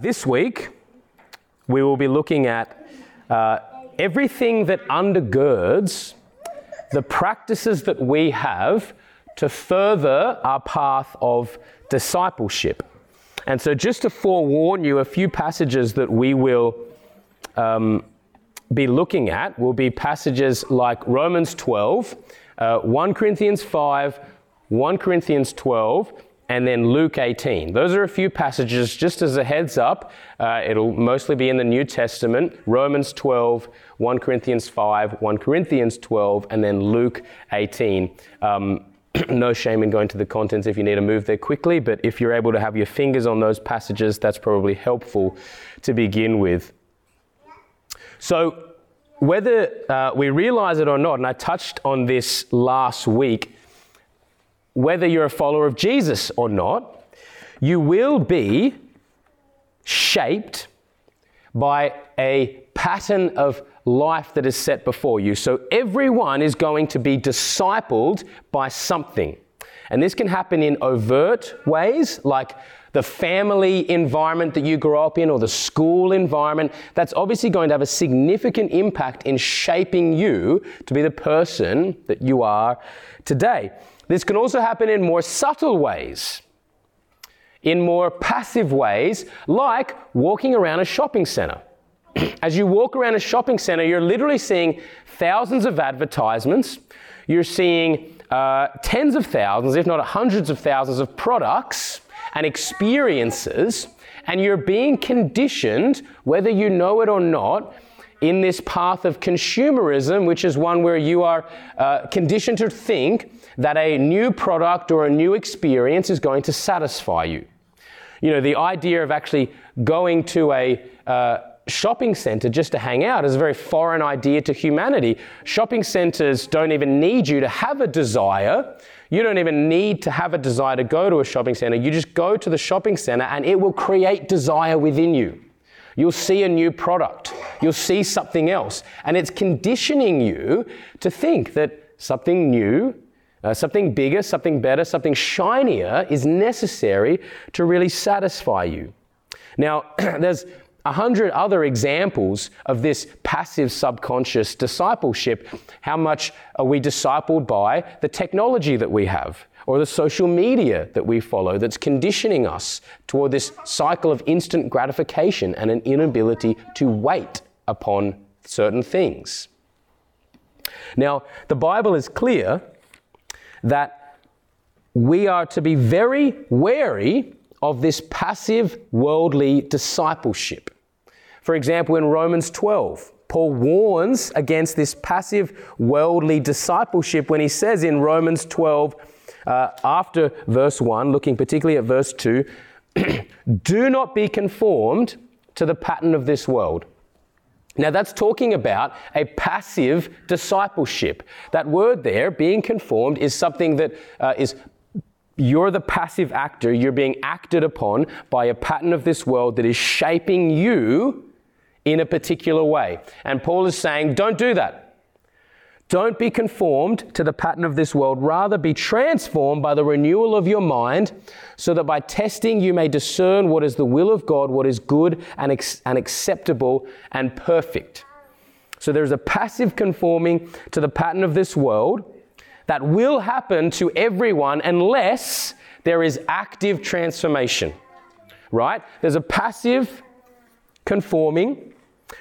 This week, we will be looking at uh, everything that undergirds the practices that we have to further our path of discipleship. And so, just to forewarn you, a few passages that we will um, be looking at will be passages like Romans 12, uh, 1 Corinthians 5, 1 Corinthians 12, and then Luke 18. Those are a few passages, just as a heads up. Uh, it'll mostly be in the New Testament Romans 12, 1 Corinthians 5, 1 Corinthians 12, and then Luke 18. Um, no shame in going to the contents if you need to move there quickly, but if you're able to have your fingers on those passages, that's probably helpful to begin with. So, whether uh, we realize it or not, and I touched on this last week, whether you're a follower of Jesus or not, you will be shaped by a pattern of life that is set before you. So everyone is going to be discipled by something. And this can happen in overt ways, like the family environment that you grow up in or the school environment. That's obviously going to have a significant impact in shaping you to be the person that you are today. This can also happen in more subtle ways, in more passive ways, like walking around a shopping center. As you walk around a shopping center, you're literally seeing thousands of advertisements. You're seeing uh, tens of thousands, if not hundreds of thousands, of products and experiences, and you're being conditioned, whether you know it or not, in this path of consumerism, which is one where you are uh, conditioned to think that a new product or a new experience is going to satisfy you. You know, the idea of actually going to a uh, shopping center just to hang out is a very foreign idea to humanity. Shopping centers don't even need you to have a desire. You don't even need to have a desire to go to a shopping center. You just go to the shopping center and it will create desire within you. You'll see a new product. You'll see something else. And it's conditioning you to think that something new, uh, something bigger, something better, something shinier is necessary to really satisfy you. Now, there's a hundred other examples of this passive subconscious discipleship. How much are we discipled by the technology that we have? Or the social media that we follow that's conditioning us toward this cycle of instant gratification and an inability to wait upon certain things. Now, the Bible is clear that we are to be very wary of this passive worldly discipleship. For example, in Romans 12, Paul warns against this passive worldly discipleship when he says in Romans 12, uh, after verse 1, looking particularly at verse 2, do not be conformed to the pattern of this world. Now, that's talking about a passive discipleship. That word there, being conformed, is something that uh, is you're the passive actor. You're being acted upon by a pattern of this world that is shaping you in a particular way. And Paul is saying, don't do that. Don't be conformed to the pattern of this world. Rather, be transformed by the renewal of your mind, so that by testing you may discern what is the will of God, what is good and, ex- and acceptable and perfect. So there's a passive conforming to the pattern of this world that will happen to everyone unless there is active transformation. Right? There's a passive conforming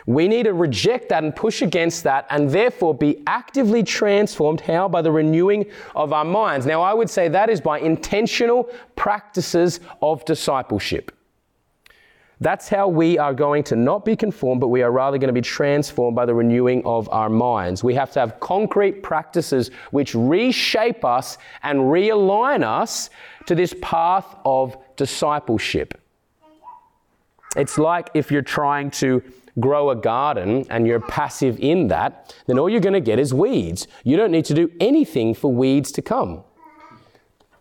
we need to reject that and push against that and therefore be actively transformed. How? By the renewing of our minds. Now, I would say that is by intentional practices of discipleship. That's how we are going to not be conformed, but we are rather going to be transformed by the renewing of our minds. We have to have concrete practices which reshape us and realign us to this path of discipleship. It's like if you're trying to grow a garden and you're passive in that, then all you're going to get is weeds. You don't need to do anything for weeds to come.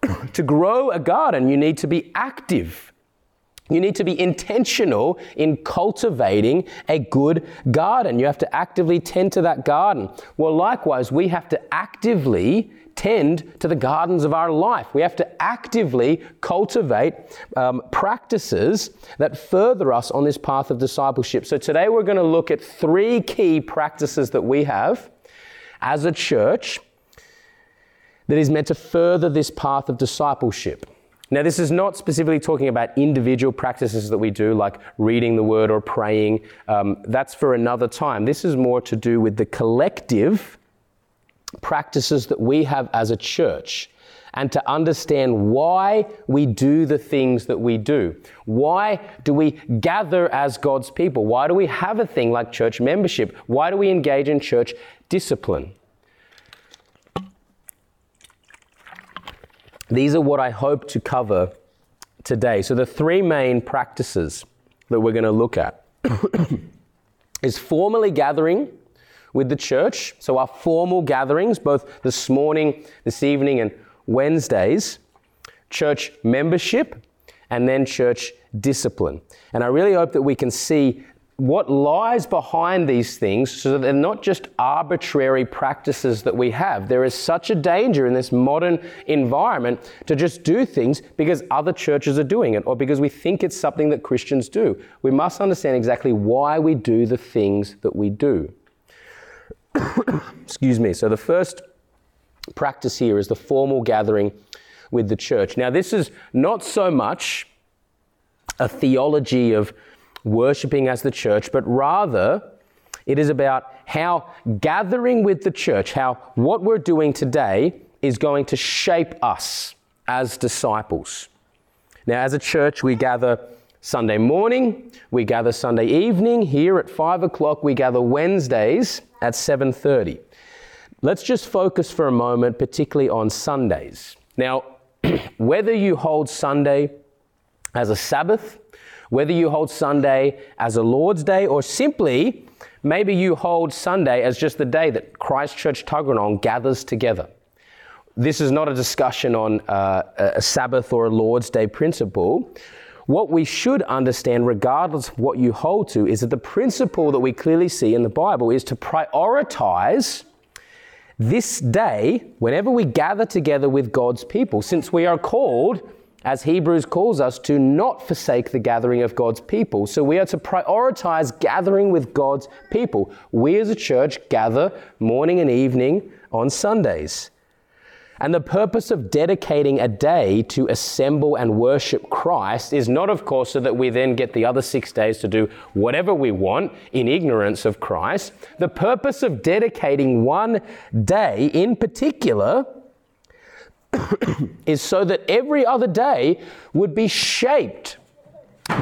to grow a garden, you need to be active. You need to be intentional in cultivating a good garden. You have to actively tend to that garden. Well, likewise, we have to actively tend to the gardens of our life. We have to actively cultivate um, practices that further us on this path of discipleship. So today we're going to look at three key practices that we have as a church that is meant to further this path of discipleship. Now, this is not specifically talking about individual practices that we do, like reading the word or praying. Um, that's for another time. This is more to do with the collective practices that we have as a church and to understand why we do the things that we do. Why do we gather as God's people? Why do we have a thing like church membership? Why do we engage in church discipline? These are what I hope to cover today. So, the three main practices that we're going to look at is formally gathering with the church. So, our formal gatherings, both this morning, this evening, and Wednesdays, church membership, and then church discipline. And I really hope that we can see what lies behind these things so that they're not just arbitrary practices that we have. There is such a danger in this modern environment to just do things because other churches are doing it or because we think it's something that Christians do. We must understand exactly why we do the things that we do. Excuse me. So the first practice here is the formal gathering with the church. Now, this is not so much a theology of worshiping as the church, but rather it is about how gathering with the church, how what we're doing today is going to shape us as disciples. Now, as a church, we gather Sunday morning, we gather Sunday evening. Here at five o'clock, we gather Wednesdays at 7:30. Let's just focus for a moment, particularly on Sundays. Now, whether you hold Sunday as a Sabbath whether you hold Sunday as a Lord's Day or simply maybe you hold Sunday as just the day that Christchurch Tuggeranong gathers together. This is not a discussion on uh, a Sabbath or a Lord's Day principle. What we should understand, regardless of what you hold to, is that the principle that we clearly see in the Bible is to prioritize this day whenever we gather together with God's people, since we are called as Hebrews calls us to not forsake the gathering of God's people. So we are to prioritize gathering with God's people. We as a church gather morning and evening on Sundays. And the purpose of dedicating a day to assemble and worship Christ is not, of course, so that we then get the other six days to do whatever we want in ignorance of Christ. The purpose of dedicating one day in particular is so that every other day would be shaped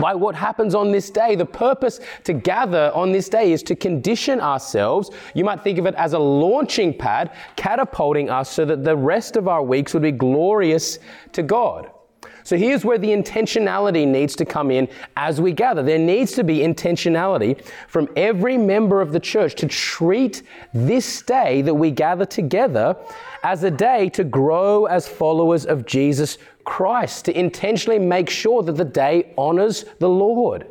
by what happens on this day. The purpose to gather on this day is to condition ourselves. You might think of it as a launching pad, catapulting us so that the rest of our weeks would be glorious to God. So here's where the intentionality needs to come in as we gather. There needs to be intentionality from every member of the church to treat this day that we gather together as a day to grow as followers of Jesus Christ, to intentionally make sure that the day honors the Lord.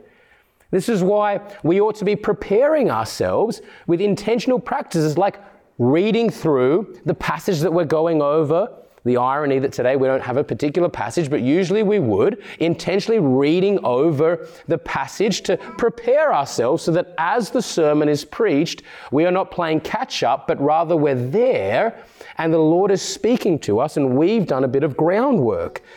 This is why we ought to be preparing ourselves with intentional practices like reading through the passage that we're going over the irony that today we don't have a particular passage, but usually we would, intentionally reading over the passage to prepare ourselves so that as the sermon is preached, we are not playing catch up, but rather we're there and the Lord is speaking to us and we've done a bit of groundwork.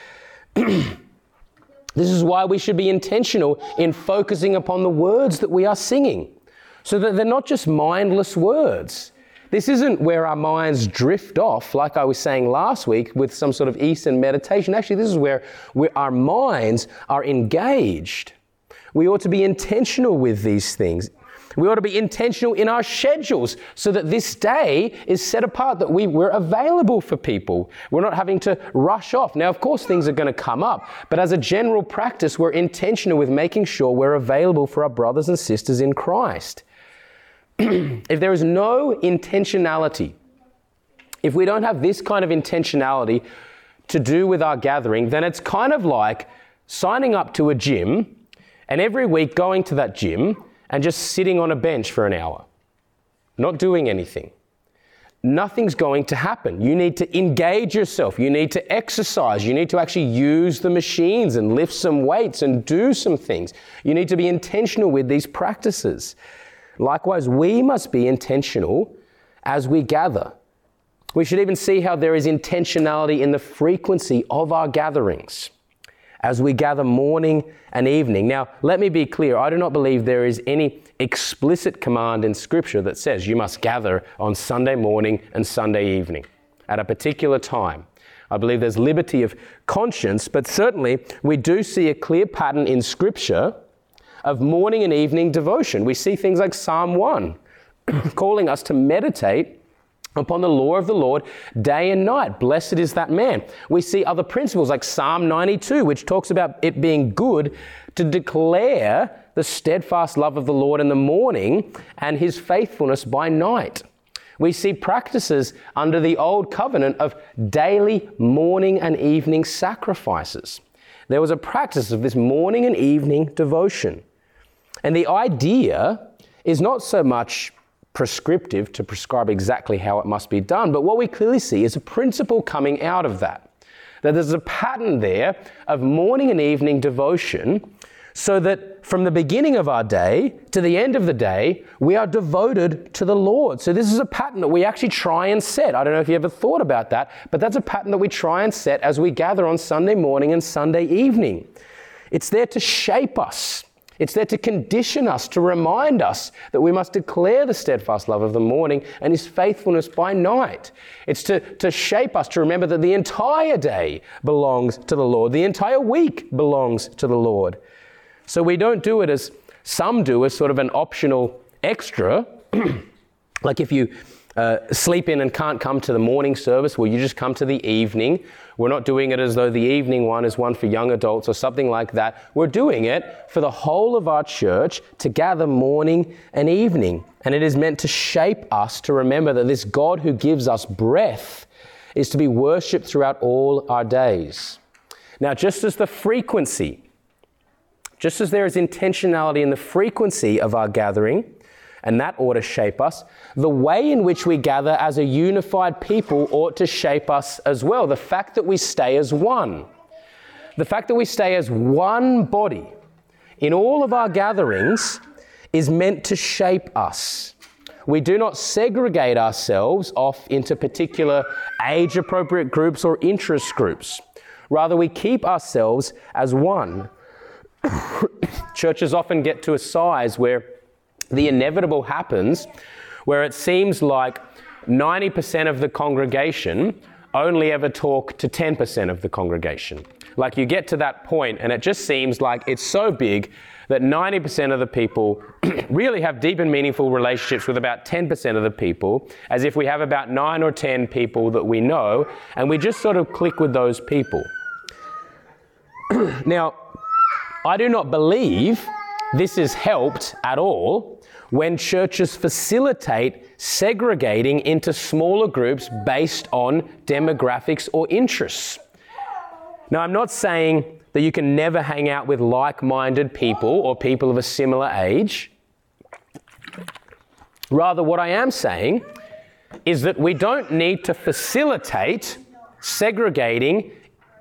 This is why we should be intentional in focusing upon the words that we are singing, so that they're not just mindless words. This isn't where our minds drift off, like I was saying last week, with some sort of Eastern meditation. Actually, this is where, where our minds are engaged. We ought to be intentional with these things. We ought to be intentional in our schedules so that this day is set apart, that we, we're available for people. We're not having to rush off. Now, of course, things are going to come up, but as a general practice, we're intentional with making sure we're available for our brothers and sisters in Christ. if there is no intentionality, if we don't have this kind of intentionality to do with our gathering, then it's kind of like signing up to a gym and every week going to that gym and just sitting on a bench for an hour, not doing anything. Nothing's going to happen. You need to engage yourself. You need to exercise. You need to actually use the machines and lift some weights and do some things. You need to be intentional with these practices. Likewise, we must be intentional as we gather. We should even see how there is intentionality in the frequency of our gatherings as we gather morning and evening. Now, let me be clear I do not believe there is any explicit command in Scripture that says you must gather on Sunday morning and Sunday evening at a particular time. I believe there's liberty of conscience, but certainly we do see a clear pattern in Scripture of morning and evening devotion. We see things like Psalm 1 calling us to meditate upon the law of the Lord day and night. Blessed is that man. We see other principles like Psalm 92, which talks about it being good to declare the steadfast love of the Lord in the morning and his faithfulness by night. We see practices under the old covenant of daily morning and evening sacrifices. There was a practice of this morning and evening devotion. And the idea is not so much prescriptive to prescribe exactly how it must be done. But what we clearly see is a principle coming out of that. That there's a pattern there of morning and evening devotion, so that from the beginning of our day to the end of the day, we are devoted to the Lord. So, this is a pattern that we actually try and set. I don't know if you ever thought about that, but that's a pattern that we try and set as we gather on Sunday morning and Sunday evening. It's there to shape us. It's there to condition us, to remind us that we must declare the steadfast love of the morning and his faithfulness by night. It's to, to shape us to remember that the entire day belongs to the Lord, the entire week belongs to the Lord. So we don't do it as some do, as sort of an optional extra. like if you uh, sleep in and can't come to the morning service, well, you just come to the evening. We're not doing it as though the evening one is one for young adults or something like that. We're doing it for the whole of our church to gather morning and evening. And it is meant to shape us to remember that this God who gives us breath is to be worshipped throughout all our days. Now, just as the frequency, just as there is intentionality in the frequency of our gathering, and that ought to shape us. The way in which we gather as a unified people ought to shape us as well. The fact that we stay as one. The fact that we stay as one body in all of our gatherings is meant to shape us. We do not segregate ourselves off into particular age appropriate groups or interest groups. Rather, we keep ourselves as one. Churches often get to a size where the inevitable happens where it seems like 90% of the congregation only ever talk to 10% of the congregation. Like you get to that point, and it just seems like it's so big that 90% of the people really have deep and meaningful relationships with about 10% of the people, as if we have about 9 or 10 people that we know, and we just sort of click with those people. now, I do not believe this is helped at all when churches facilitate segregating into smaller groups based on demographics or interests. Now, I'm not saying that you can never hang out with like minded people or people of a similar age. Rather, what I am saying is that we don't need to facilitate segregating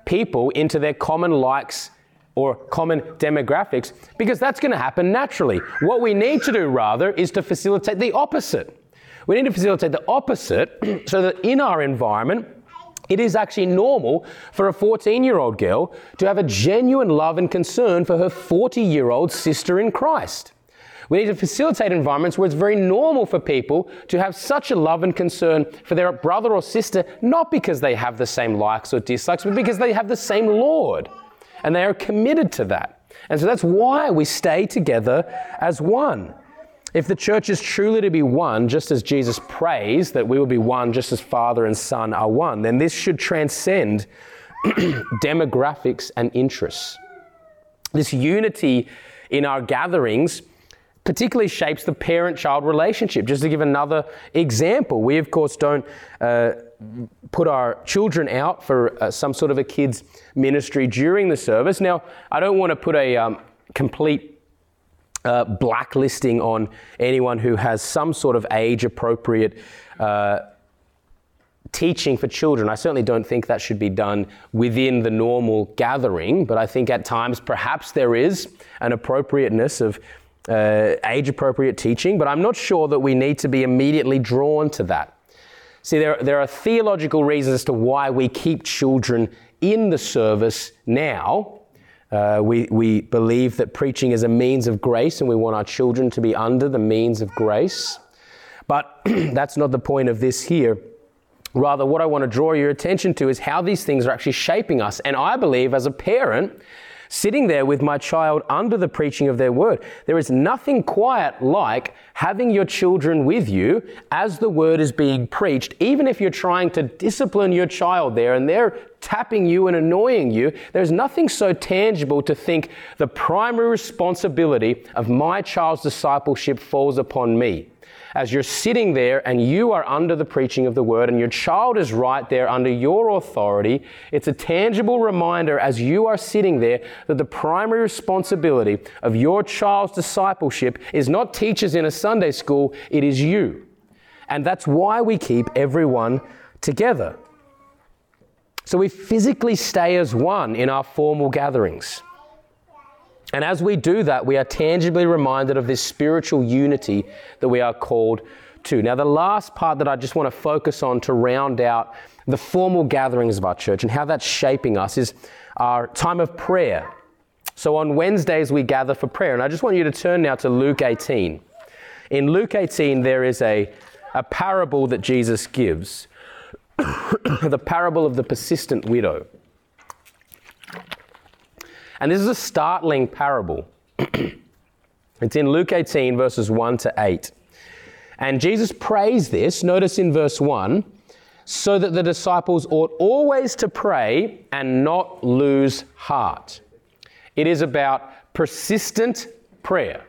people into their common likes or common demographics because that's going to happen naturally. What we need to do rather is to facilitate the opposite. We need to facilitate the opposite so that in our environment, it is actually normal for a 14 year old girl to have a genuine love and concern for her 40 year old sister in Christ. We need to facilitate environments where it's very normal for people to have such a love and concern for their brother or sister, not because they have the same likes or dislikes, but because they have the same Lord and they are committed to that. And so that's why we stay together as one. If the church is truly to be one, just as Jesus prays that we will be one just as Father and Son are one, then this should transcend demographics and interests. This unity in our gatherings particularly shapes the parent child relationship. Just to give another example, we of course don't uh, put our children out for uh, some sort of a kids ministry during the service. Now, I don't want to put a um, complete uh, blacklisting on anyone who has some sort of age appropriate uh, teaching for children. I certainly don't think that should be done within the normal gathering, but I think at times perhaps there is an appropriateness of uh, age appropriate teaching, but I'm not sure that we need to be immediately drawn to that. See, there, there are theological reasons as to why we keep children in the service now. Uh, we, we believe that preaching is a means of grace and we want our children to be under the means of grace. But that's not the point of this here. Rather, what I want to draw your attention to is how these things are actually shaping us. And I believe, as a parent, sitting there with my child under the preaching of their word, there is nothing quiet like having your children with you as the word is being preached, even if you're trying to discipline your child there and they're tapping you and annoying you. There's nothing so tangible to think the primary responsibility of my child's discipleship falls upon me as you're sitting there and you are under the preaching of the word and your child is right there under your authority, it's a tangible reminder as you are sitting there that the primary responsibility of your child's discipleship is not teachers in a Sunday school, it is you. And that's why we keep everyone together. So we physically stay as one in our formal gatherings. And as we do that, we are tangibly reminded of this spiritual unity that we are called to. Now, the last part that I just want to focus on to round out the formal gatherings of our church and how that's shaping us is our time of prayer. So on Wednesdays, we gather for prayer. And I just want you to turn now to Luke 18. In Luke 18, there is a, a parable that Jesus gives the parable of the persistent widow. And this is a startling parable. it's in Luke 18, verses 1 to 8. And Jesus prays this, notice in verse 1, so that the disciples ought always to pray and not lose heart. It is about persistent prayer.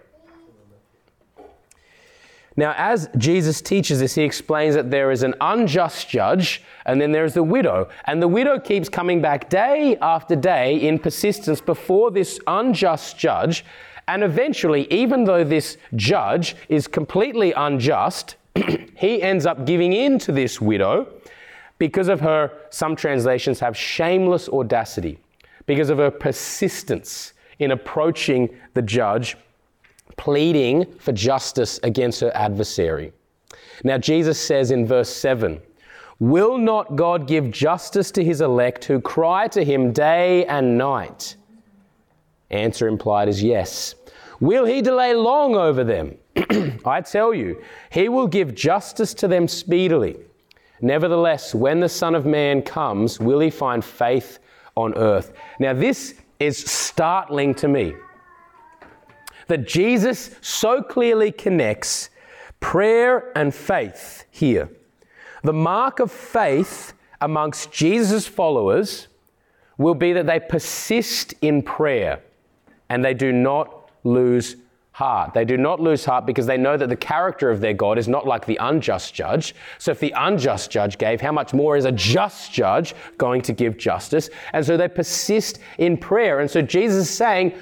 Now, as Jesus teaches this, he explains that there is an unjust judge and then there's the widow. And the widow keeps coming back day after day in persistence before this unjust judge. And eventually, even though this judge is completely unjust, he ends up giving in to this widow because of her, some translations have shameless audacity, because of her persistence in approaching the judge pleading for justice against her adversary. Now, Jesus says in verse 7 Will not God give justice to his elect who cry to him day and night? Answer implied is yes. Will he delay long over them? I tell you, he will give justice to them speedily. Nevertheless, when the Son of Man comes, will he find faith on earth? Now, this is startling to me that Jesus so clearly connects prayer and faith here. The mark of faith amongst Jesus' followers will be that they persist in prayer and they do not lose heart. They do not lose heart because they know that the character of their God is not like the unjust judge. So if the unjust judge gave, how much more is a just judge going to give justice? And so they persist in prayer. And so Jesus is saying,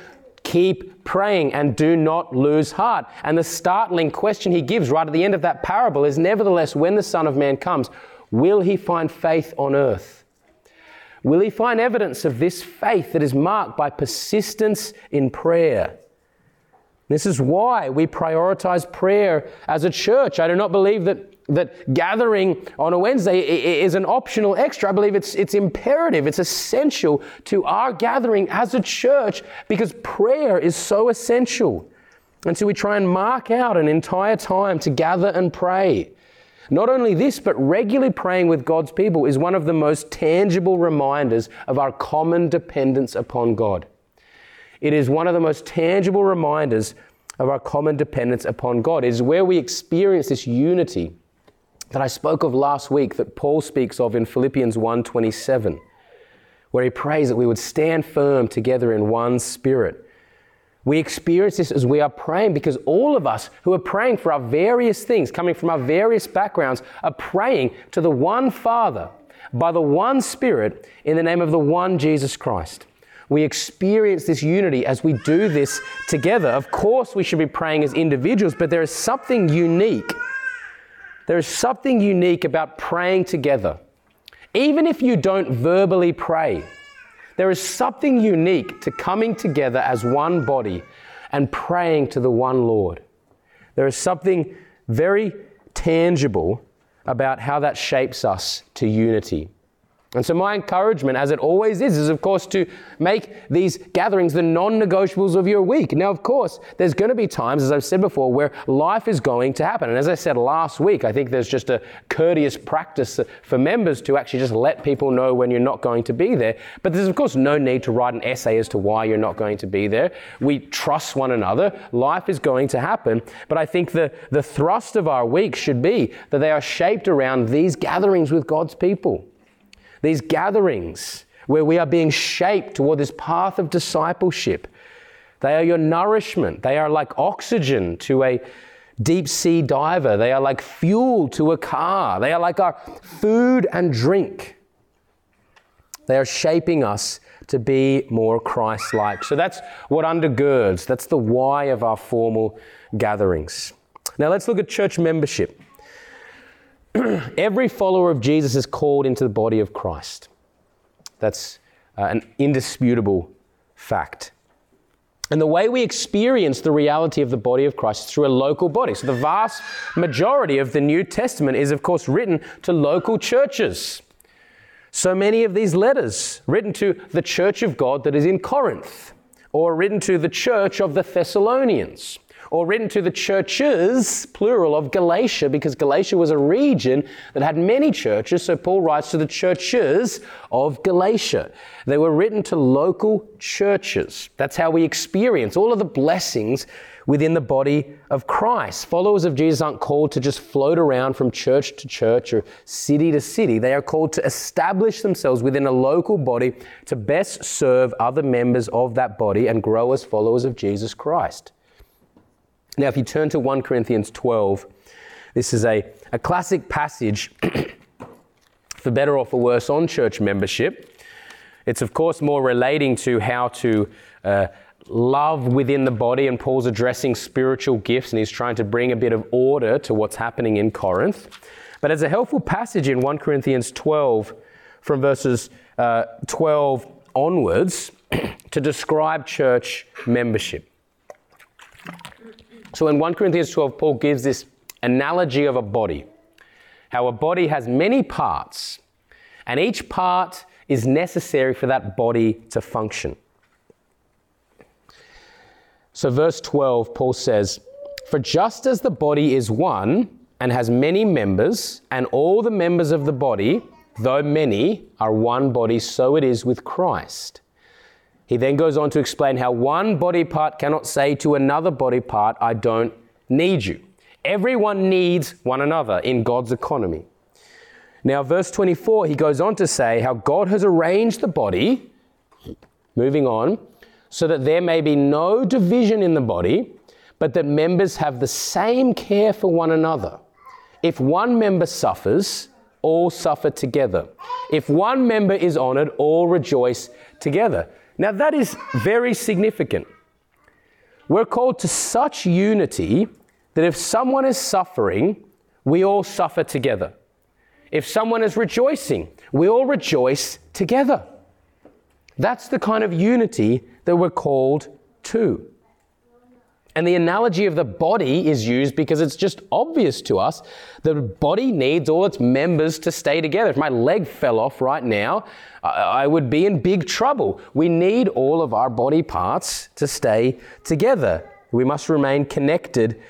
Keep praying and do not lose heart. And the startling question he gives right at the end of that parable is Nevertheless, when the Son of Man comes, will he find faith on earth? Will he find evidence of this faith that is marked by persistence in prayer? This is why we prioritize prayer as a church. I do not believe that that gathering on a Wednesday is an optional extra. I believe it's, it's imperative, it's essential to our gathering as a church because prayer is so essential. And so we try and mark out an entire time to gather and pray. Not only this, but regularly praying with God's people is one of the most tangible reminders of our common dependence upon God. It is one of the most tangible reminders of our common dependence upon God. It is where we experience this unity that I spoke of last week that Paul speaks of in Philippians 1:27 where he prays that we would stand firm together in one spirit We experience this as we are praying because all of us who are praying for our various things, coming from our various backgrounds, are praying to the one Father by the one Spirit in the name of the one Jesus Christ. We experience this unity as we do this together. Of course, we should be praying as individuals, but there is something unique. There is something unique about praying together. Even if you don't verbally pray, there is something unique to coming together as one body and praying to the one Lord. There is something very tangible about how that shapes us to unity. And so, my encouragement, as it always is, is of course to make these gatherings the non negotiables of your week. Now, of course, there's going to be times, as I've said before, where life is going to happen. And as I said last week, I think there's just a courteous practice for members to actually just let people know when you're not going to be there. But there's, of course, no need to write an essay as to why you're not going to be there. We trust one another. Life is going to happen. But I think the, the thrust of our week should be that they are shaped around these gatherings with God's people these gatherings where we are being shaped toward this path of discipleship. They are your nourishment. They are like oxygen to a deep sea diver. They are like fuel to a car. They are like our food and drink. They are shaping us to be more Christ like. So that's what undergirds, that's the why of our formal gatherings. Now let's look at church membership. every follower of Jesus is called into the body of Christ. That's uh, an indisputable fact. And the way we experience the reality of the body of Christ is through a local body. So the vast majority of the New Testament is, of course, written to local churches. So many of these letters written to the church of God that is in Corinth, or written to the church of the Thessalonians, or written to the churches, plural, of Galatia, because Galatia was a region that had many churches. So Paul writes to the churches of Galatia. They were written to local churches. That's how we experience all of the blessings within the body of Christ. Followers of Jesus aren't called to just float around from church to church or city to city. They are called to establish themselves within a local body to best serve other members of that body and grow as followers of Jesus Christ. Now, if you turn to 1 Corinthians 12, this is a, a classic passage, for better or for worse, on church membership. It's, of course, more relating to how to uh, love within the body, and Paul's addressing spiritual gifts, and he's trying to bring a bit of order to what's happening in Corinth. But as a helpful passage in 1 Corinthians 12, from verses uh, 12 onwards, to describe church membership. So in 1 Corinthians 12, Paul gives this analogy of a body how a body has many parts, and each part is necessary for that body to function. So, verse 12, Paul says, For just as the body is one and has many members, and all the members of the body, though many, are one body, so it is with Christ. He then goes on to explain how one body part cannot say to another body part, I don't need you. Everyone needs one another in God's economy. Now, verse 24, he goes on to say how God has arranged the body, moving on, so that there may be no division in the body, but that members have the same care for one another. If one member suffers, all suffer together. If one member is honored, all rejoice together. Now, that is very significant. We're called to such unity that if someone is suffering, we all suffer together. If someone is rejoicing, we all rejoice together. That's the kind of unity that we're called to. And the analogy of the body is used because it's just obvious to us the body needs all its members to stay together. If my leg fell off right now, I would be in big trouble. We need all of our body parts to stay together. We must remain connected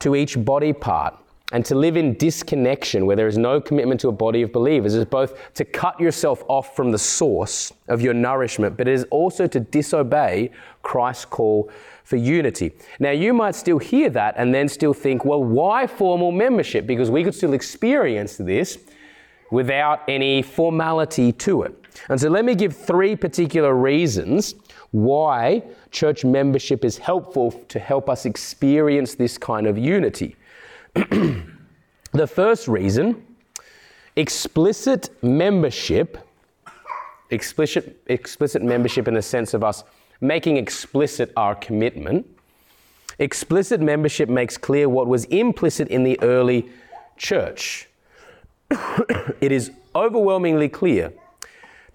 to each body part. And to live in disconnection, where there is no commitment to a body of believers, is both to cut yourself off from the source of your nourishment, but it is also to disobey Christ's call for unity. Now, you might still hear that and then still think, well, why formal membership? Because we could still experience this without any formality to it. And so let me give three particular reasons why church membership is helpful to help us experience this kind of unity. the first reason explicit membership, explicit, explicit membership in the sense of us making explicit our commitment. Explicit membership makes clear what was implicit in the early church. it is overwhelmingly clear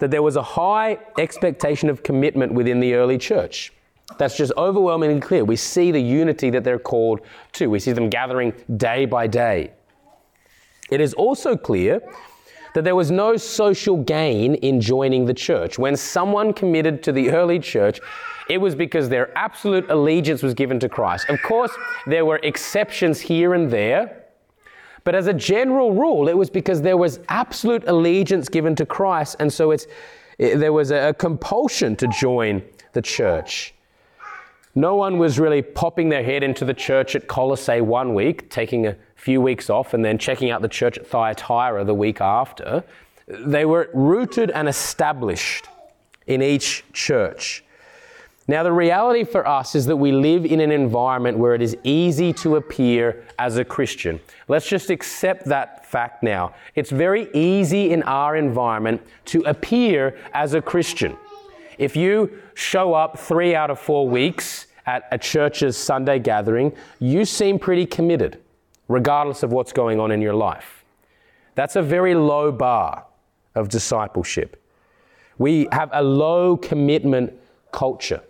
that there was a high expectation of commitment within the early church. That's just overwhelmingly clear. We see the unity that they're called to. We see them gathering day by day. It is also clear that there was no social gain in joining the church. When someone committed to the early church, it was because their absolute allegiance was given to Christ. Of course, there were exceptions here and there, but as a general rule, it was because there was absolute allegiance given to Christ, and so it's, it, there was a, a compulsion to join the church. No one was really popping their head into the church at Colossae one week, taking a few weeks off, and then checking out the church at Thyatira the week after. They were rooted and established in each church. Now, the reality for us is that we live in an environment where it is easy to appear as a Christian. Let's just accept that fact now. It's very easy in our environment to appear as a Christian. If you show up three out of four weeks at a church's Sunday gathering, you seem pretty committed, regardless of what's going on in your life. That's a very low bar of discipleship. We have a low commitment culture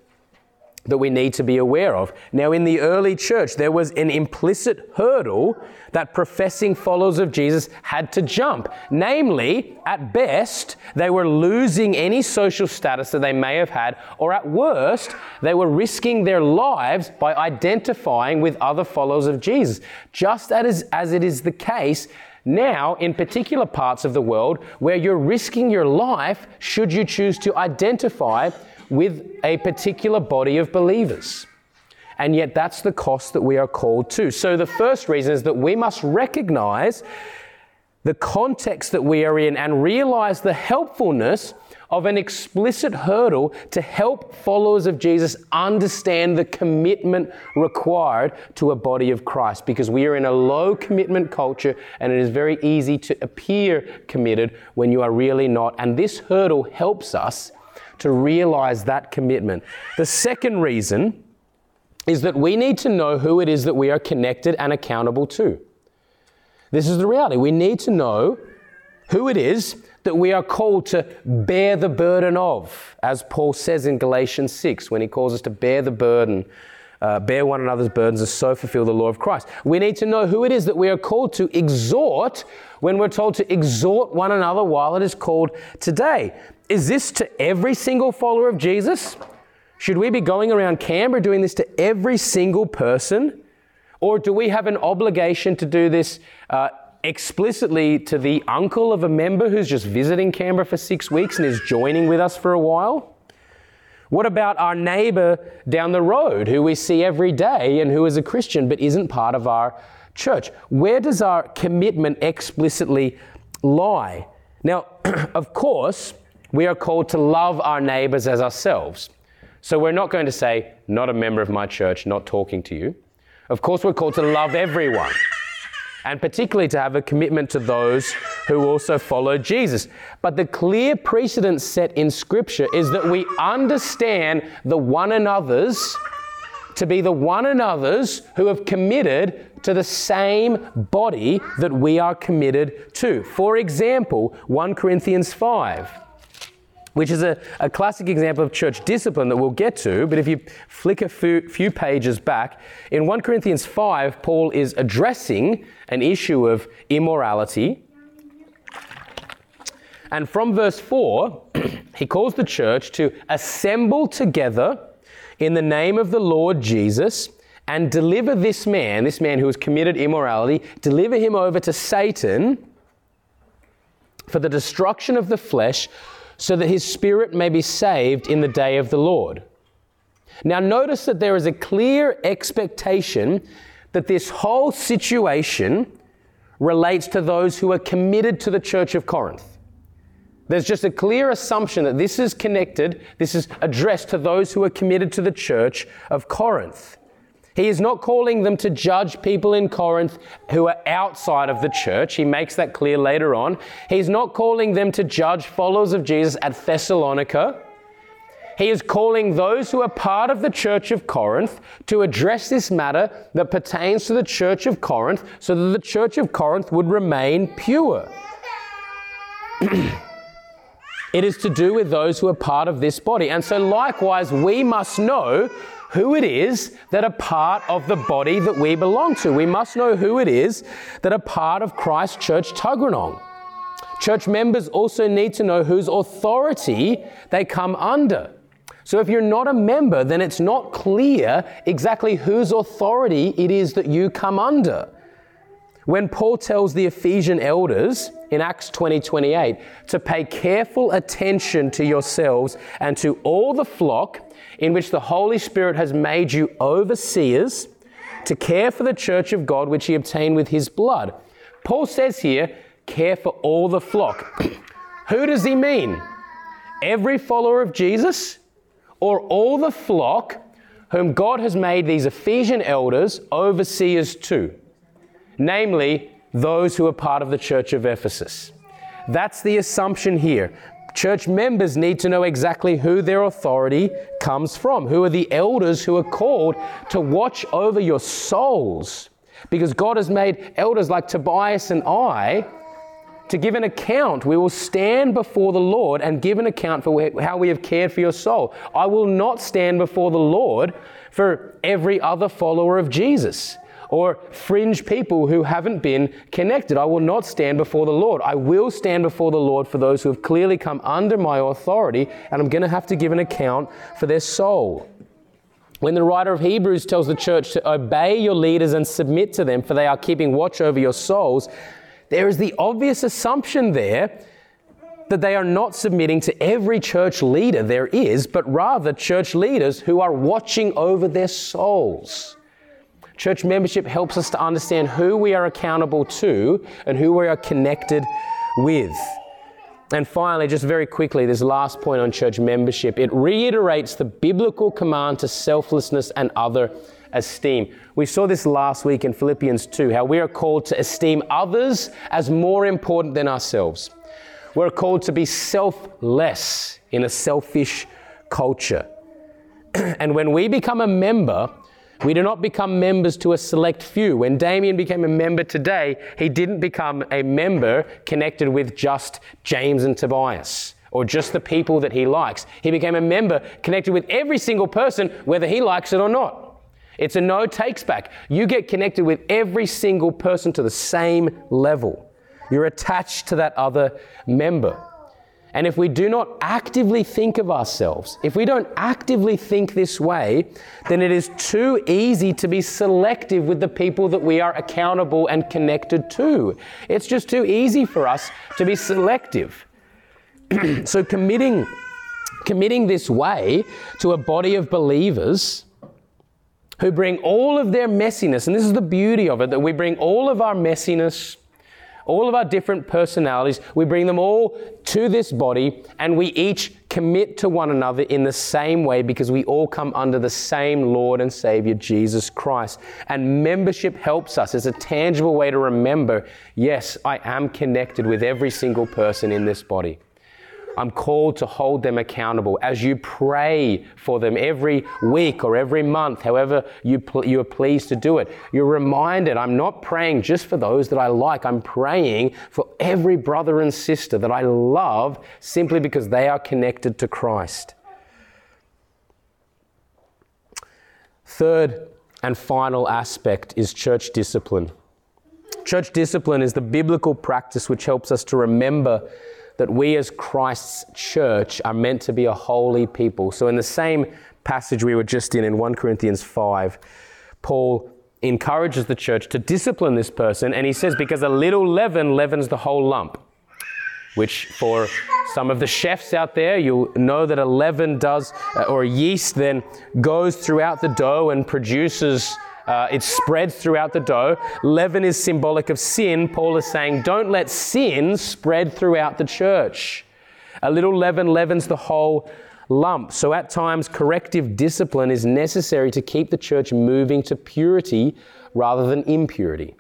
that we need to be aware of. Now, in the early church, there was an implicit hurdle that professing followers of Jesus had to jump. Namely, at best, they were losing any social status that they may have had, or at worst, they were risking their lives by identifying with other followers of Jesus. Just as, as it is the case now in particular parts of the world where you're risking your life should you choose to identify with a particular body of believers. And yet, that's the cost that we are called to. So, the first reason is that we must recognize the context that we are in and realize the helpfulness of an explicit hurdle to help followers of Jesus understand the commitment required to a body of Christ because we are in a low commitment culture and it is very easy to appear committed when you are really not. And this hurdle helps us to realize that commitment. The second reason is that we need to know who it is that we are connected and accountable to. This is the reality. We need to know who it is that we are called to bear the burden of, as Paul says in Galatians 6 when he calls us to bear the burden. Uh, bear one another's burdens and so fulfill the law of Christ. We need to know who it is that we are called to exhort when we're told to exhort one another while it is called today. Is this to every single follower of Jesus? Should we be going around Canberra doing this to every single person? Or do we have an obligation to do this uh, explicitly to the uncle of a member who's just visiting Canberra for six weeks and is joining with us for a while? What about our neighbor down the road who we see every day and who is a Christian but isn't part of our church? Where does our commitment explicitly lie? Now, of course, we are called to love our neighbors as ourselves. So we're not going to say, not a member of my church, not talking to you. Of course, we're called to love everyone, and particularly to have a commitment to those who also follow Jesus. But the clear precedent set in Scripture is that we understand the one another's to be the one another's who have committed to the same body that we are committed to. For example, 1 Corinthians 5 which is a, a classic example of church discipline that we'll get to. But if you flick a few, few pages back, in 1 Corinthians 5, Paul is addressing an issue of immorality. And from verse 4, he calls the church to assemble together in the name of the Lord Jesus and deliver this man, this man who has committed immorality, deliver him over to Satan for the destruction of the flesh so that his spirit may be saved in the day of the Lord. Now, notice that there is a clear expectation that this whole situation relates to those who are committed to the church of Corinth. There's just a clear assumption that this is connected, this is addressed to those who are committed to the church of Corinth. He is not calling them to judge people in Corinth who are outside of the church. He makes that clear later on. He's not calling them to judge followers of Jesus at Thessalonica. He is calling those who are part of the church of Corinth to address this matter that pertains to the church of Corinth so that the church of Corinth would remain pure. it is to do with those who are part of this body. And so, likewise, we must know who it is that are part of the body that we belong to. We must know who it is that are part of Christ Church Tuggeranong. Church members also need to know whose authority they come under. So if you're not a member, then it's not clear exactly whose authority it is that you come under. When Paul tells the Ephesian elders in Acts 20 28 to pay careful attention to yourselves and to all the flock in which the Holy Spirit has made you overseers to care for the church of God which he obtained with his blood. Paul says here, care for all the flock. Who does he mean? Every follower of Jesus or all the flock whom God has made these Ephesian elders overseers to? Namely, those who are part of the church of Ephesus. That's the assumption here. Church members need to know exactly who their authority comes from. Who are the elders who are called to watch over your souls? Because God has made elders like Tobias and I to give an account. We will stand before the Lord and give an account for how we have cared for your soul. I will not stand before the Lord for every other follower of Jesus or fringe people who haven't been connected. I will not stand before the Lord. I will stand before the Lord for those who have clearly come under my authority, and I'm going to have to give an account for their soul. When the writer of Hebrews tells the church to obey your leaders and submit to them, for they are keeping watch over your souls, there is the obvious assumption there that they are not submitting to every church leader there is, but rather church leaders who are watching over their souls. Church membership helps us to understand who we are accountable to and who we are connected with. And finally, just very quickly, this last point on church membership it reiterates the biblical command to selflessness and other esteem. We saw this last week in Philippians 2, how we are called to esteem others as more important than ourselves. We're called to be selfless in a selfish culture. and when we become a member, we do not become members to a select few. When Damien became a member today, he didn't become a member connected with just James and Tobias or just the people that he likes. He became a member connected with every single person, whether he likes it or not. It's a no takes back. You get connected with every single person to the same level. You're attached to that other member. And if we do not actively think of ourselves, if we don't actively think this way, then it is too easy to be selective with the people that we are accountable and connected to. It's just too easy for us to be selective. so committing committing this way to a body of believers who bring all of their messiness, and this is the beauty of it, that we bring all of our messiness, all of our different personalities, we bring them all to this body and we each commit to one another in the same way because we all come under the same Lord and Savior, Jesus Christ. And membership helps us. It's a tangible way to remember yes, I am connected with every single person in this body. I'm called to hold them accountable. As you pray for them every week or every month, however you, pl- you are pleased to do it, you're reminded I'm not praying just for those that I like. I'm praying for every brother and sister that I love simply because they are connected to Christ. Third and final aspect is church discipline. Church discipline is the biblical practice which helps us to remember that we as Christ's church are meant to be a holy people. So, in the same passage we were just in, in 1 Corinthians 5, Paul encourages the church to discipline this person, and he says, Because a little leaven leavens the whole lump. Which, for some of the chefs out there, you'll know that a leaven does, uh, or yeast then goes throughout the dough and produces uh, it spreads throughout the dough. Leaven is symbolic of sin. Paul is saying, don't let sin spread throughout the church. A little leaven leavens the whole lump. So at times, corrective discipline is necessary to keep the church moving to purity rather than impurity.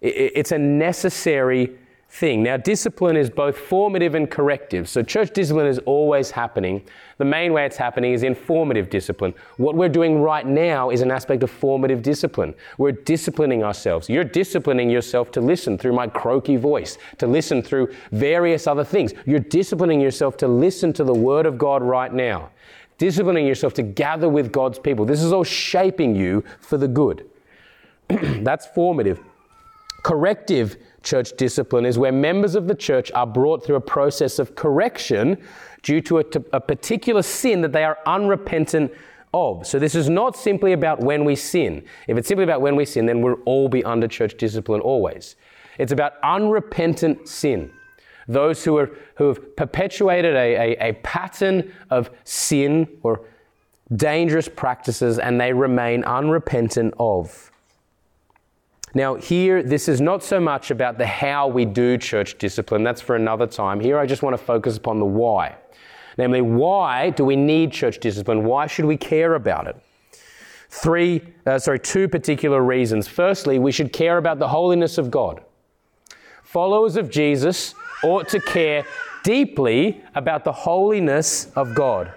It's a necessary thing. Now, discipline is both formative and corrective. So, church discipline is always happening. The main way it's happening is in formative discipline. What we're doing right now is an aspect of formative discipline. We're disciplining ourselves. You're disciplining yourself to listen through my croaky voice, to listen through various other things. You're disciplining yourself to listen to the Word of God right now, disciplining yourself to gather with God's people. This is all shaping you for the good. That's formative. Corrective church discipline is where members of the church are brought through a process of correction due to a, particular sin that they are unrepentant of. So this is not simply about when we sin. If it's simply about when we sin, then we'll all be under church discipline always. It's about unrepentant sin. Those who, are, who have perpetuated a, a, a pattern of sin or dangerous practices and they remain unrepentant of. Now, here, this is not so much about the how we do church discipline, that's for another time. Here, I just want to focus upon the why. Namely, why do we need church discipline? Why should we care about it? Three, uh, sorry, two particular reasons. Firstly, we should care about the holiness of God. Followers of Jesus ought to care deeply about the holiness of God.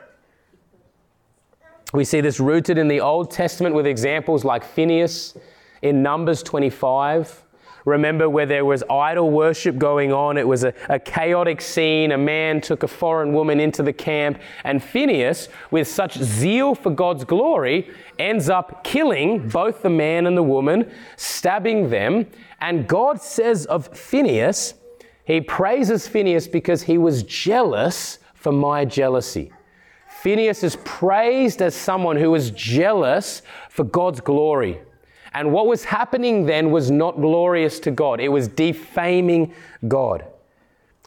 We see this rooted in the Old Testament with examples like Phineas in Numbers 25. Remember where there was idol worship going on? It was a, a, chaotic scene. A man took a foreign woman into the camp, and Phineas, with such zeal for God's glory, ends up killing both the man and the woman, stabbing them. And God says of Phineas, he praises Phineas because he was jealous for my jealousy. Phineas is praised as someone who was jealous for God's glory. And what was happening then was not glorious to God, it was defaming God.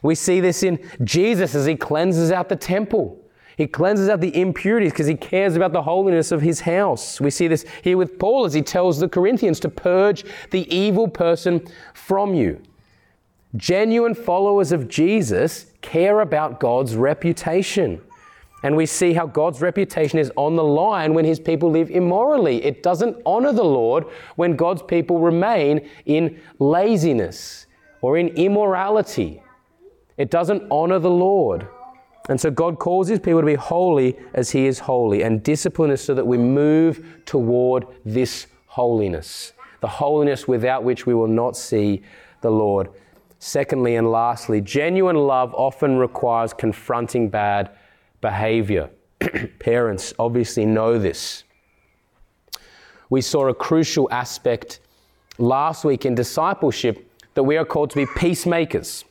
We see this in Jesus as he cleanses out the temple. He cleanses out the impurities because he cares about the holiness of his house. We see this here with Paul as he tells the Corinthians to purge the evil person from you. Genuine followers of Jesus care about God's reputation. And we see how God's reputation is on the line when his people live immorally. It doesn't honor the Lord when God's people remain in laziness or in immorality. It doesn't honor the Lord. And so God calls his people to be holy as he is holy. And discipline is so that we move toward this holiness, the holiness without which we will not see the Lord. Secondly and lastly, genuine love often requires confronting bad behavior. Parents obviously know this. We saw a crucial aspect last week in discipleship that we are called to be peacemakers.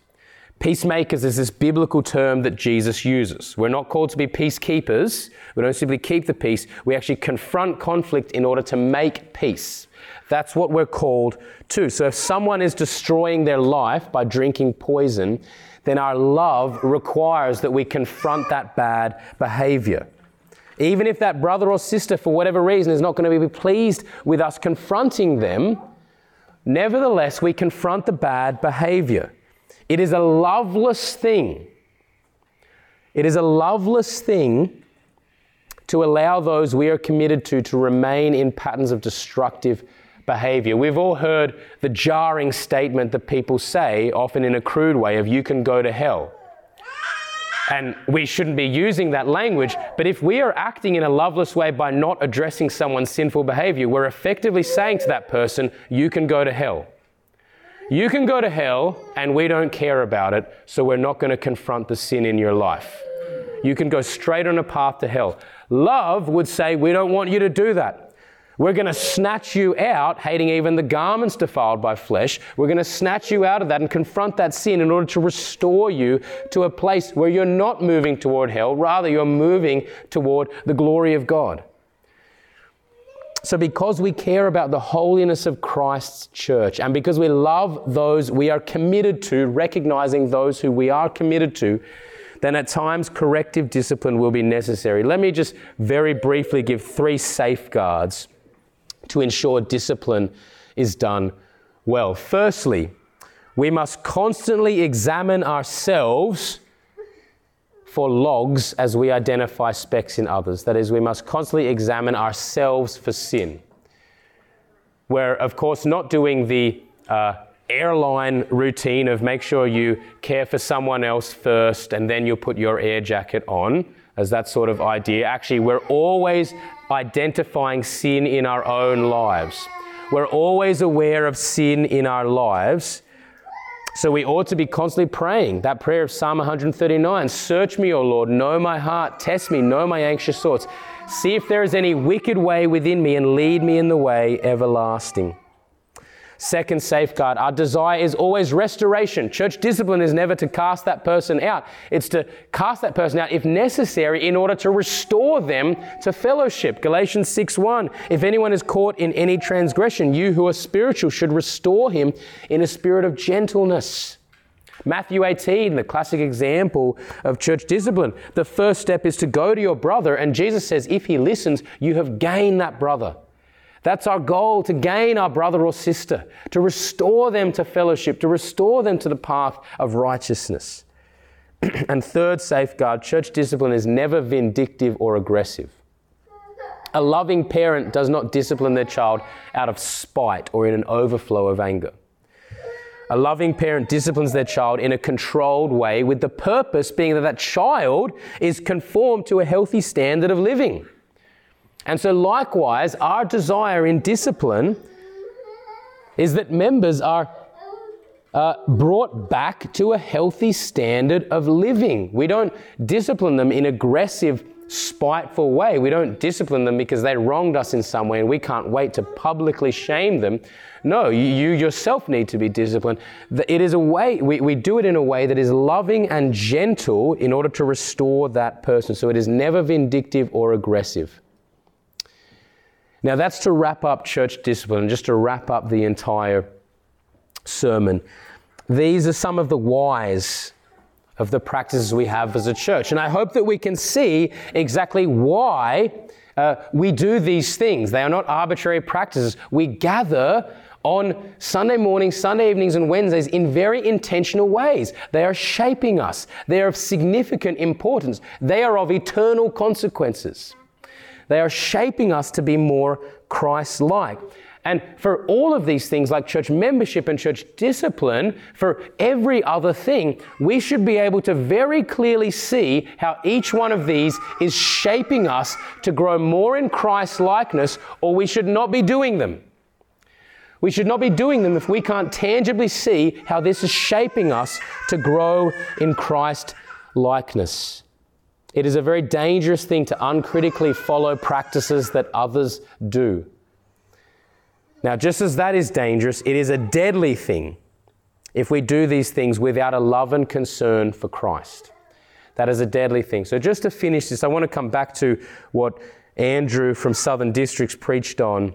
Peacemakers is this biblical term that Jesus uses. We're not called to be peacekeepers. We don't simply keep the peace. We actually confront conflict in order to make peace. That's what we're called to. So if someone is destroying their life by drinking poison, then our love requires that we confront that bad behavior. Even if that brother or sister, for whatever reason, is not going to be pleased with us confronting them, nevertheless, we confront the bad behavior. It is a loveless thing. It is a loveless thing to allow those we are committed to to remain in patterns of destructive behavior. We've all heard the jarring statement that people say, often in a crude way, of you can go to hell. And we shouldn't be using that language, but if we are acting in a loveless way by not addressing someone's sinful behavior, we're effectively saying to that person, you can go to hell. You can go to hell, and we don't care about it, so we're not going to confront the sin in your life. You can go straight on a path to hell. Love would say, We don't want you to do that. We're going to snatch you out, hating even the garments defiled by flesh. We're going to snatch you out of that and confront that sin in order to restore you to a place where you're not moving toward hell, rather, you're moving toward the glory of God. So, because we care about the holiness of Christ's church and because we love those we are committed to, recognizing those who we are committed to, then at times corrective discipline will be necessary. Let me just very briefly give three safeguards to ensure discipline is done well. Firstly, we must constantly examine ourselves for logs as we identify specks in others. That is, we must constantly examine ourselves for sin. We're, of course, not doing the uh, airline routine of make sure you care for someone else first and then you put your air jacket on, as that sort of idea. Actually, we're always identifying sin in our own lives. We're always aware of sin in our lives. So we ought to be constantly praying that prayer of Psalm 139 Search me, O Lord, know my heart, test me, know my anxious thoughts. See if there is any wicked way within me and lead me in the way everlasting. Second safeguard, our desire is always restoration. Church discipline is never to cast that person out. It's to cast that person out if necessary in order to restore them to fellowship. Galatians 6:1. If anyone is caught in any transgression, you who are spiritual should restore him in a spirit of gentleness. Matthew 18, the classic example of church discipline. The first step is to go to your brother, and Jesus says, if he listens, you have gained that brother. That's our goal to gain our brother or sister, to restore them to fellowship, to restore them to the path of righteousness. and third safeguard church discipline is never vindictive or aggressive. A loving parent does not discipline their child out of spite or in an overflow of anger. A loving parent disciplines their child in a controlled way with the purpose being that that child is conformed to a healthy standard of living. And so, likewise, our desire in discipline is that members are uh, brought back to a healthy standard of living. We don't discipline them in aggressive, spiteful way. We don't discipline them because they wronged us in some way and we can't wait to publicly shame them. No, you, you yourself need to be disciplined. It is a way, we, we do it in a way that is loving and gentle in order to restore that person. So it is never vindictive or aggressive. Now, that's to wrap up church discipline, just to wrap up the entire sermon. These are some of the whys of the practices we have as a church. And I hope that we can see exactly why uh, we do these things. They are not arbitrary practices. We gather on Sunday mornings, Sunday evenings, and Wednesdays in very intentional ways. They are shaping us, they are of significant importance, they are of eternal consequences. They are shaping us to be more Christ like. And for all of these things, like church membership and church discipline, for every other thing, we should be able to very clearly see how each one of these is shaping us to grow more in Christ likeness, or we should not be doing them. We should not be doing them if we can't tangibly see how this is shaping us to grow in Christ likeness. It is a very dangerous thing to uncritically follow practices that others do. Now, just as that is dangerous, it is a deadly thing if we do these things without a love and concern for Christ. That is a deadly thing. So, just to finish this, I want to come back to what Andrew from Southern Districts preached on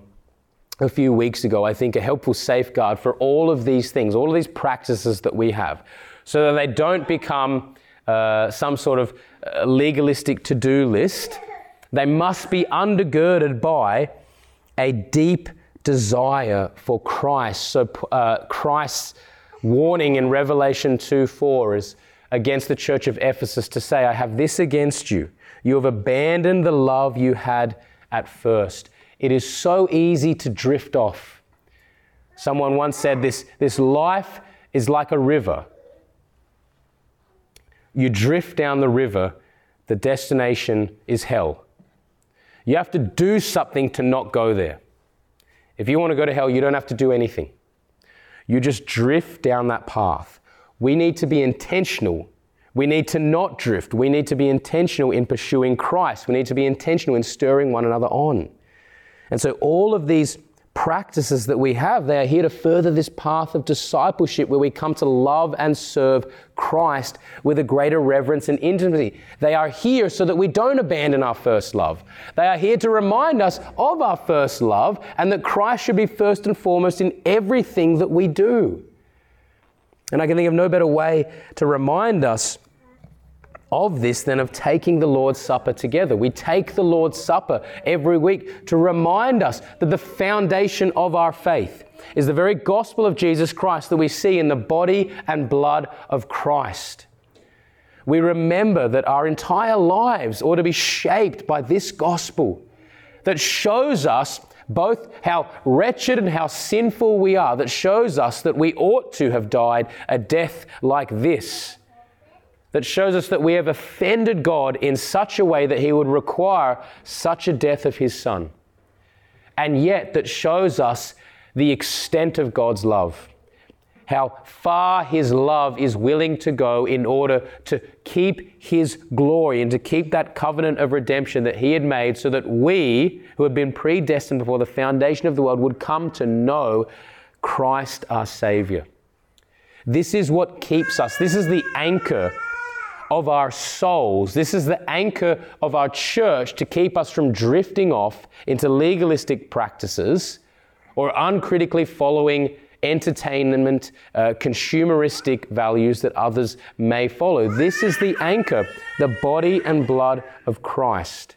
a few weeks ago. I think a helpful safeguard for all of these things, all of these practices that we have, so that they don't become uh, some sort of uh, legalistic to do list. They must be undergirded by a deep desire for Christ. So, uh, Christ's warning in Revelation 2 4 is against the church of Ephesus to say, I have this against you. You have abandoned the love you had at first. It is so easy to drift off. Someone once said this, this life is like a river you drift down the river, the destination is hell. You have to do something to not go there. If you want to go to hell, you don't have to do anything. You just drift down that path. We need to be intentional. We need to not drift. We need to be intentional in pursuing Christ. We need to be intentional in stirring one another on. And so, all of these practices that we have. They are here to further this path of discipleship where we come to love and serve Christ with a greater reverence and intimacy. They are here so that we don't abandon our first love. They are here to remind us of our first love and that Christ should be first and foremost in everything that we do. And I can think of no better way to remind us of this than of taking the Lord's Supper together. We take the Lord's Supper every week to remind us that the foundation of our faith is the very gospel of Jesus Christ that we see in the body and blood of Christ. we remember that our entire lives ought to be shaped by this gospel that shows us both how wretched and how sinful we are, that shows us that we ought to have died a death like this, that shows us that we have offended God in such a way that He would require such a death of His Son, and yet that shows us the extent of God's love. How far His love is willing to go in order to keep His glory and to keep that covenant of redemption that He had made so that we, who had been predestined before the foundation of the world, would come to know Christ our Savior. This is what keeps us, this is the anchor of our souls. This is the anchor of our church to keep us from drifting off into legalistic practices or uncritically following entertainment, uh, consumeristic values that others may follow. This is the anchor, the body and blood of Christ.